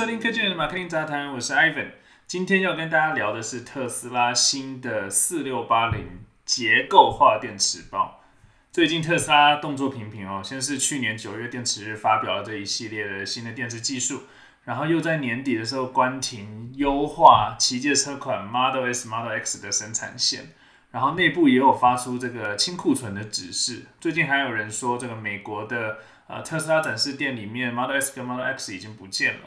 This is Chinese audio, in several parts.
收听科技人的马克 g 杂谈，我是 Ivan。今天要跟大家聊的是特斯拉新的四六八零结构化电池包。最近特斯拉动作频频哦，先是去年九月电池日发表了这一系列的新的电池技术，然后又在年底的时候关停优化旗舰车款 Model S、Model X 的生产线，然后内部也有发出这个清库存的指示。最近还有人说，这个美国的呃特斯拉展示店里面 Model S 跟 Model X 已经不见了。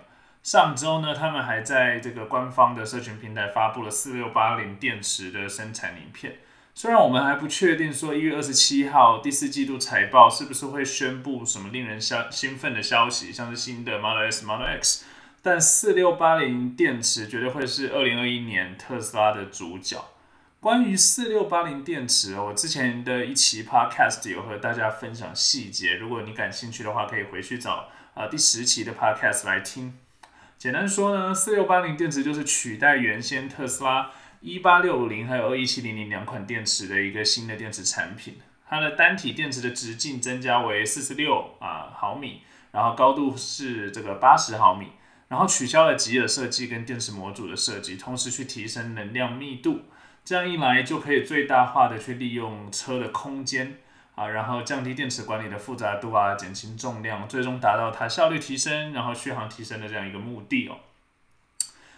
上周呢，他们还在这个官方的社群平台发布了四六八零电池的生产影片。虽然我们还不确定说一月二十七号第四季度财报是不是会宣布什么令人消兴奋的消息，像是新的 Model S、Model X，但四六八零电池绝对会是二零二一年特斯拉的主角。关于四六八零电池，我之前的一期 Podcast 有和大家分享细节，如果你感兴趣的话，可以回去找啊第十期的 Podcast 来听。简单说呢，四六八零电池就是取代原先特斯拉一八六五零还有二一七零零两款电池的一个新的电池产品。它的单体电池的直径增加为四十六啊毫米，然后高度是这个八十毫米，然后取消了吉尔设计跟电池模组的设计，同时去提升能量密度。这样一来就可以最大化的去利用车的空间。啊，然后降低电池管理的复杂度啊，减轻重量，最终达到它效率提升，然后续航提升的这样一个目的哦。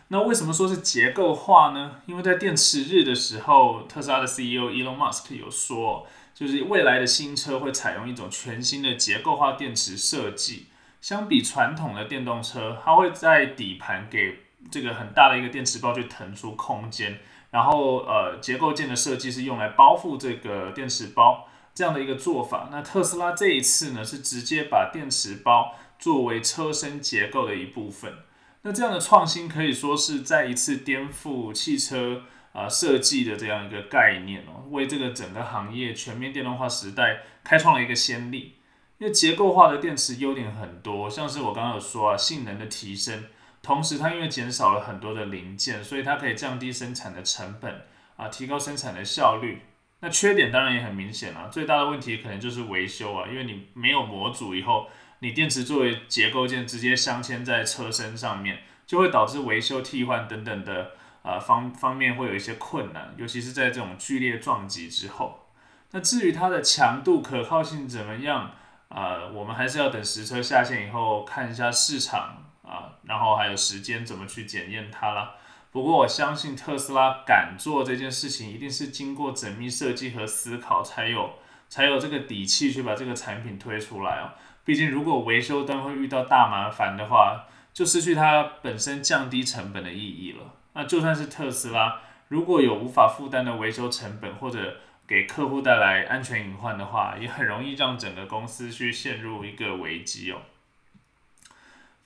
那为什么说是结构化呢？因为在电池日的时候，特斯拉的 CEO Elon Musk 有说，就是未来的新车会采用一种全新的结构化电池设计，相比传统的电动车，它会在底盘给这个很大的一个电池包去腾出空间，然后呃结构件的设计是用来包覆这个电池包。这样的一个做法，那特斯拉这一次呢是直接把电池包作为车身结构的一部分。那这样的创新可以说是再一次颠覆汽车啊设计的这样一个概念哦，为这个整个行业全面电动化时代开创了一个先例。因为结构化的电池优点很多，像是我刚刚有说啊，性能的提升，同时它因为减少了很多的零件，所以它可以降低生产的成本啊，提高生产的效率。那缺点当然也很明显了，最大的问题可能就是维修啊，因为你没有模组以后，你电池作为结构件直接镶嵌在车身上面，就会导致维修替换等等的呃方方面会有一些困难，尤其是在这种剧烈撞击之后。那至于它的强度可靠性怎么样啊，我们还是要等实车下线以后看一下市场啊，然后还有时间怎么去检验它了。不过我相信特斯拉敢做这件事情，一定是经过缜密设计和思考，才有才有这个底气去把这个产品推出来哦。毕竟如果维修端会遇到大麻烦的话，就失去它本身降低成本的意义了。那就算是特斯拉，如果有无法负担的维修成本，或者给客户带来安全隐患的话，也很容易让整个公司去陷入一个危机哦。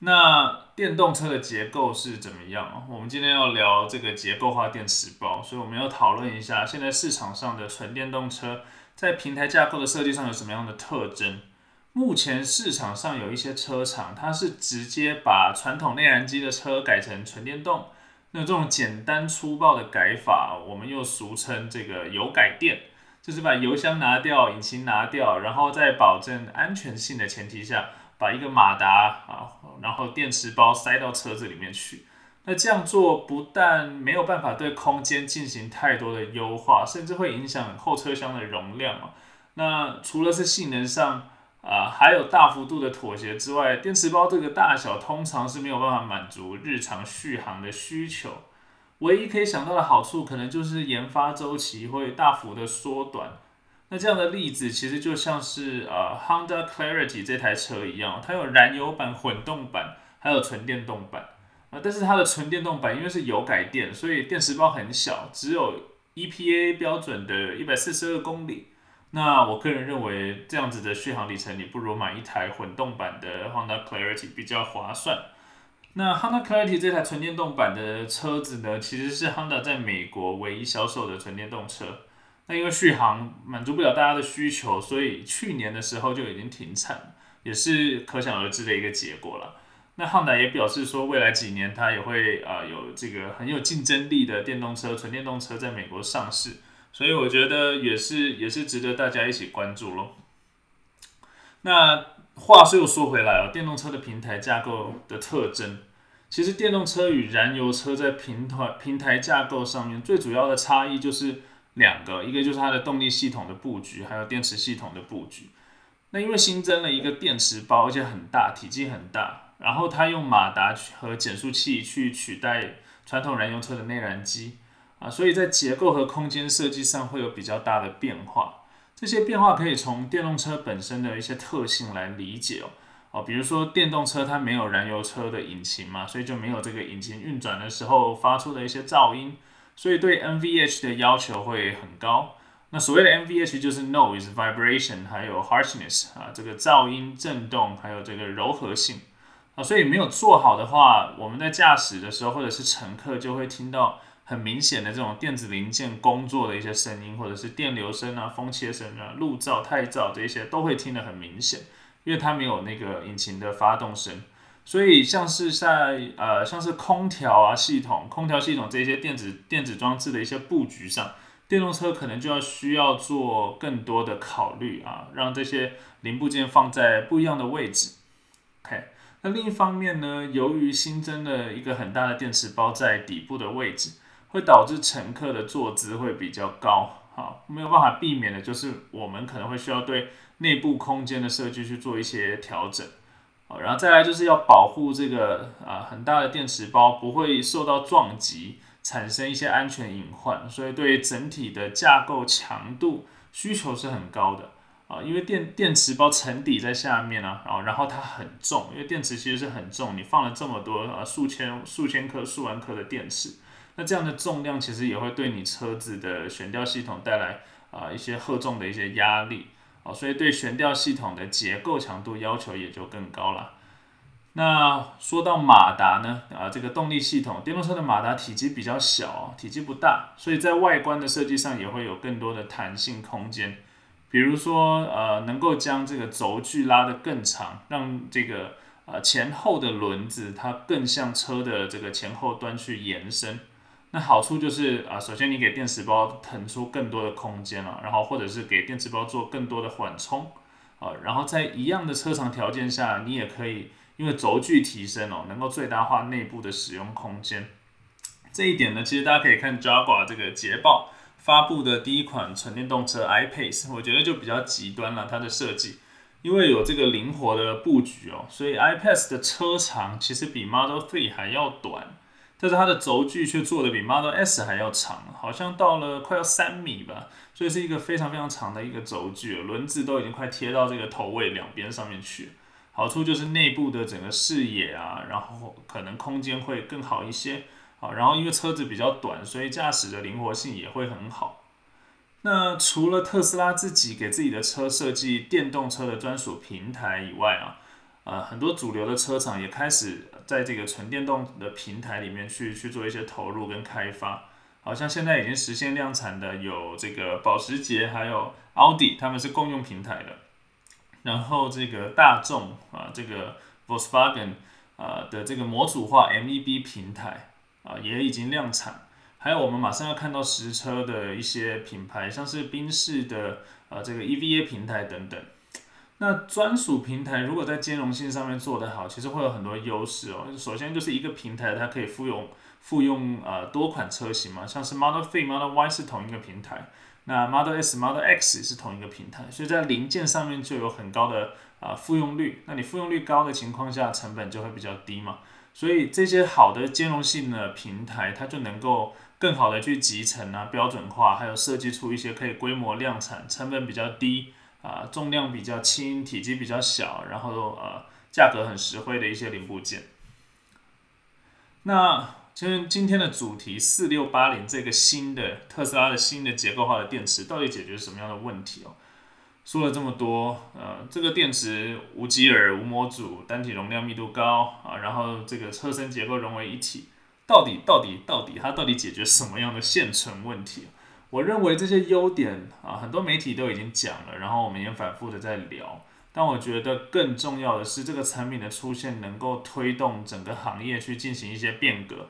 那电动车的结构是怎么样？我们今天要聊这个结构化电池包，所以我们要讨论一下现在市场上的纯电动车在平台架构的设计上有什么样的特征。目前市场上有一些车厂，它是直接把传统内燃机的车改成纯电动，那这种简单粗暴的改法，我们又俗称这个油改电，就是把油箱拿掉，引擎拿掉，然后在保证安全性的前提下。把一个马达啊，然后电池包塞到车子里面去。那这样做不但没有办法对空间进行太多的优化，甚至会影响后车厢的容量啊。那除了是性能上啊，还有大幅度的妥协之外，电池包这个大小通常是没有办法满足日常续航的需求。唯一可以想到的好处，可能就是研发周期会大幅的缩短。那这样的例子其实就像是呃，Honda Clarity 这台车一样，它有燃油版、混动版，还有纯电动版啊。但是它的纯电动版因为是油改电，所以电池包很小，只有 EPA 标准的一百四十二公里。那我个人认为这样子的续航里程，你不如买一台混动版的 Honda Clarity 比较划算。那 Honda Clarity 这台纯电动版的车子呢，其实是 Honda 在美国唯一销售的纯电动车。那因为续航满足不了大家的需求，所以去年的时候就已经停产，也是可想而知的一个结果了。那汉达也表示说，未来几年它也会啊有这个很有竞争力的电动车、纯电动车在美国上市，所以我觉得也是也是值得大家一起关注咯。那话是又说回来了，电动车的平台架构的特征，其实电动车与燃油车在平台平台架构上面最主要的差异就是两个，一个就是它的动力系统的布局，还有电池系统的布局。那因为新增了一个电池包，而且很大，体积很大，然后它用马达和减速器去取代传统燃油车的内燃机啊，所以在结构和空间设计上会有比较大的变化。这些变化可以从电动车本身的一些特性来理解哦。哦，比如说电动车它没有燃油车的引擎嘛，所以就没有这个引擎运转的时候发出的一些噪音，所以对 NVH 的要求会很高。那所谓的 NVH 就是 noise、vibration 还有 harshness 啊，这个噪音、震动还有这个柔和性啊，所以没有做好的话，我们在驾驶的时候或者是乘客就会听到很明显的这种电子零件工作的一些声音，或者是电流声啊、风切声啊、路噪、太噪这些都会听得很明显。因为它没有那个引擎的发动声，所以像是在呃像是空调啊系统、空调系统这些电子电子装置的一些布局上，电动车可能就要需要做更多的考虑啊，让这些零部件放在不一样的位置。OK，那另一方面呢，由于新增了一个很大的电池包在底部的位置，会导致乘客的坐姿会比较高。好，没有办法避免的就是我们可能会需要对内部空间的设计去做一些调整。然后再来就是要保护这个啊很大的电池包不会受到撞击，产生一些安全隐患，所以对整体的架构强度需求是很高的啊，因为电电池包沉底在下面啊，然后然后它很重，因为电池其实是很重，你放了这么多啊数千数千颗数万颗的电池。那这样的重量其实也会对你车子的悬吊系统带来啊一些荷重的一些压力所以对悬吊系统的结构强度要求也就更高了。那说到马达呢啊，这个动力系统，电动车的马达体积比较小，体积不大，所以在外观的设计上也会有更多的弹性空间。比如说呃，能够将这个轴距拉得更长，让这个呃前后的轮子它更向车的这个前后端去延伸。那好处就是啊，首先你给电池包腾出更多的空间了，然后或者是给电池包做更多的缓冲啊，然后在一样的车长条件下，你也可以因为轴距提升哦，能够最大化内部的使用空间。这一点呢，其实大家可以看 Jaguar 这个捷豹发布的第一款纯电动车 iPace，我觉得就比较极端了，它的设计，因为有这个灵活的布局哦，所以 iPace 的车长其实比 Model 3还要短。但是它的轴距却做的比 Model S 还要长，好像到了快要三米吧，所以是一个非常非常长的一个轴距，轮子都已经快贴到这个头尾两边上面去。好处就是内部的整个视野啊，然后可能空间会更好一些。好，然后因为车子比较短，所以驾驶的灵活性也会很好。那除了特斯拉自己给自己的车设计电动车的专属平台以外啊。呃，很多主流的车厂也开始在这个纯电动的平台里面去去做一些投入跟开发，好像现在已经实现量产的有这个保时捷还有奥迪，他们是共用平台的。然后这个大众啊，这个 Volkswagen 啊的这个模组化 MEB 平台啊也已经量产，还有我们马上要看到实车的一些品牌，像是宾士的呃这个 EVA 平台等等。那专属平台如果在兼容性上面做得好，其实会有很多优势哦。首先就是一个平台，它可以复用复用呃多款车型嘛，像是 Model 3、Model Y 是同一个平台，那 Model S、Model X 是同一个平台，所以在零件上面就有很高的啊复用率。那你复用率高的情况下，成本就会比较低嘛。所以这些好的兼容性的平台，它就能够更好的去集成啊、标准化，还有设计出一些可以规模量产、成本比较低。啊，重量比较轻，体积比较小，然后呃，价格很实惠的一些零部件。那今天今天的主题四六八零这个新的特斯拉的新的结构化的电池，到底解决什么样的问题哦？说了这么多，呃，这个电池无极耳、无模组、单体容量密度高啊，然后这个车身结构融为一体，到底到底到底它到底解决什么样的现存问题？我认为这些优点啊，很多媒体都已经讲了，然后我们也反复的在聊。但我觉得更重要的是，这个产品的出现能够推动整个行业去进行一些变革，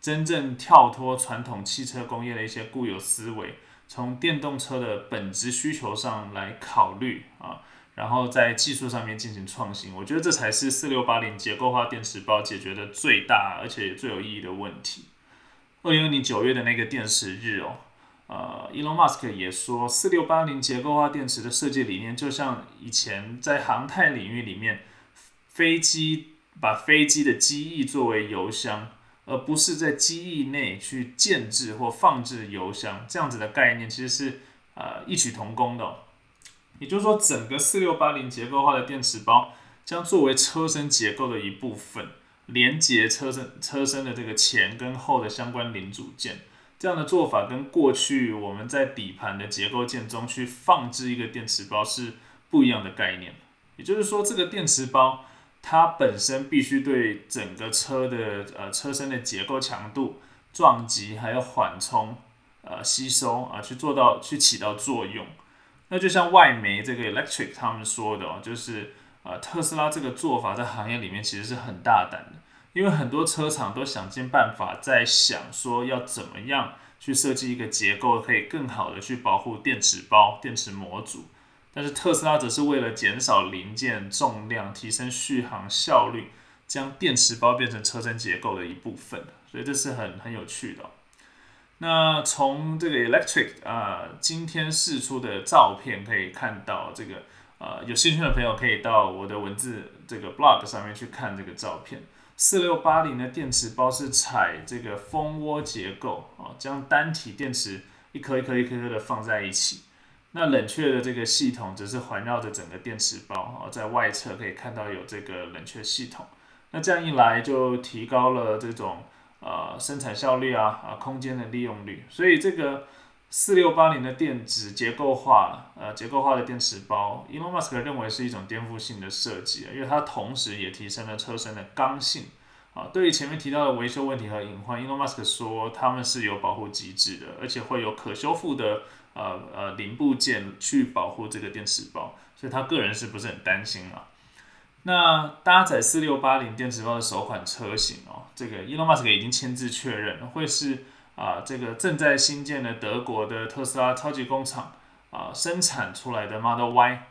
真正跳脱传统汽车工业的一些固有思维，从电动车的本质需求上来考虑啊，然后在技术上面进行创新。我觉得这才是四六八零结构化电池包解决的最大而且最有意义的问题。二零二零九月的那个电池日哦，呃，Elon Musk 也说，四六八零结构化电池的设计理念就像以前在航太领域里面，飞机把飞机的机翼作为油箱。而不是在机翼内去建制或放置油箱这样子的概念，其实是呃异曲同工的。也就是说，整个四六八零结构化的电池包将作为车身结构的一部分，连接车身车身的这个前跟后的相关零组件。这样的做法跟过去我们在底盘的结构件中去放置一个电池包是不一样的概念。也就是说，这个电池包。它本身必须对整个车的呃车身的结构强度、撞击还有缓冲、呃吸收啊去做到去起到作用。那就像外媒这个 Electric 他们说的哦，就是呃特斯拉这个做法在行业里面其实是很大胆的，因为很多车厂都想尽办法在想说要怎么样去设计一个结构，可以更好的去保护电池包、电池模组。但是特斯拉则是为了减少零件重量、提升续航效率，将电池包变成车身结构的一部分，所以这是很很有趣的。那从这个 Electric 啊今天试出的照片可以看到，这个呃有兴趣的朋友可以到我的文字这个 blog 上面去看这个照片。四六八零的电池包是采这个蜂窝结构啊，将单体电池一颗一颗一颗颗的放在一起。那冷却的这个系统只是环绕着整个电池包啊，在外侧可以看到有这个冷却系统。那这样一来就提高了这种呃生产效率啊啊空间的利用率。所以这个四六八零的电子结构化呃结构化的电池包，Elon Musk 认为是一种颠覆性的设计，因为它同时也提升了车身的刚性啊。对于前面提到的维修问题和隐患，Elon Musk 说他们是有保护机制的，而且会有可修复的。呃呃，零部件去保护这个电池包，所以他个人是不是很担心啊？那搭载四六八零电池包的首款车型哦，这个 Elon Musk 已经签字确认，会是啊这个正在新建的德国的特斯拉超级工厂啊生产出来的 Model Y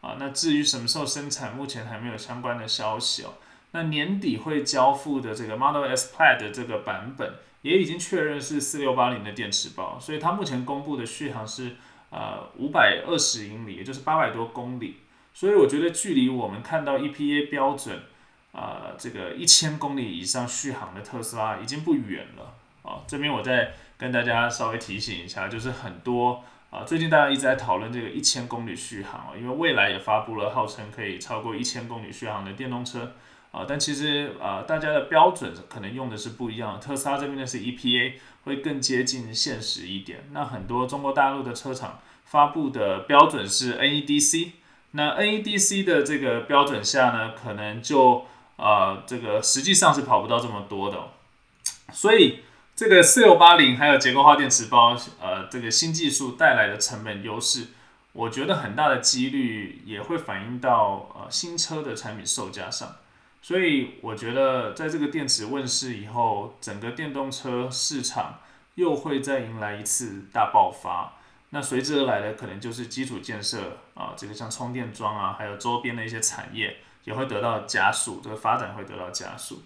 啊。那至于什么时候生产，目前还没有相关的消息哦。那年底会交付的这个 Model S Plaid 的这个版本。也已经确认是四六八零的电池包，所以它目前公布的续航是呃五百二十英里，也就是八百多公里。所以我觉得距离我们看到 EPA 标准呃这个一千公里以上续航的特斯拉已经不远了啊。这边我再跟大家稍微提醒一下，就是很多啊最近大家一直在讨论这个一千公里续航啊，因为未来也发布了号称可以超过一千公里续航的电动车。啊，但其实啊，大家的标准可能用的是不一样。特斯拉这边的是 EPA，会更接近现实一点。那很多中国大陆的车厂发布的标准是 NEDC，那 NEDC 的这个标准下呢，可能就啊，这个实际上是跑不到这么多的。所以这个四六八零还有结构化电池包，呃，这个新技术带来的成本优势，我觉得很大的几率也会反映到呃新车的产品售价上。所以我觉得，在这个电池问世以后，整个电动车市场又会再迎来一次大爆发。那随之而来的，可能就是基础建设啊，这个像充电桩啊，还有周边的一些产业也会得到加速，这个发展会得到加速。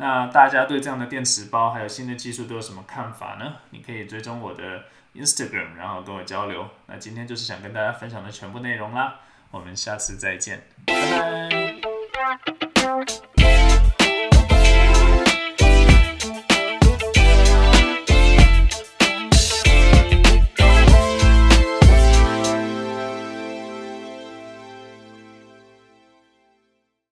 那大家对这样的电池包还有新的技术都有什么看法呢？你可以追踪我的 Instagram，然后跟我交流。那今天就是想跟大家分享的全部内容啦，我们下次再见，拜拜。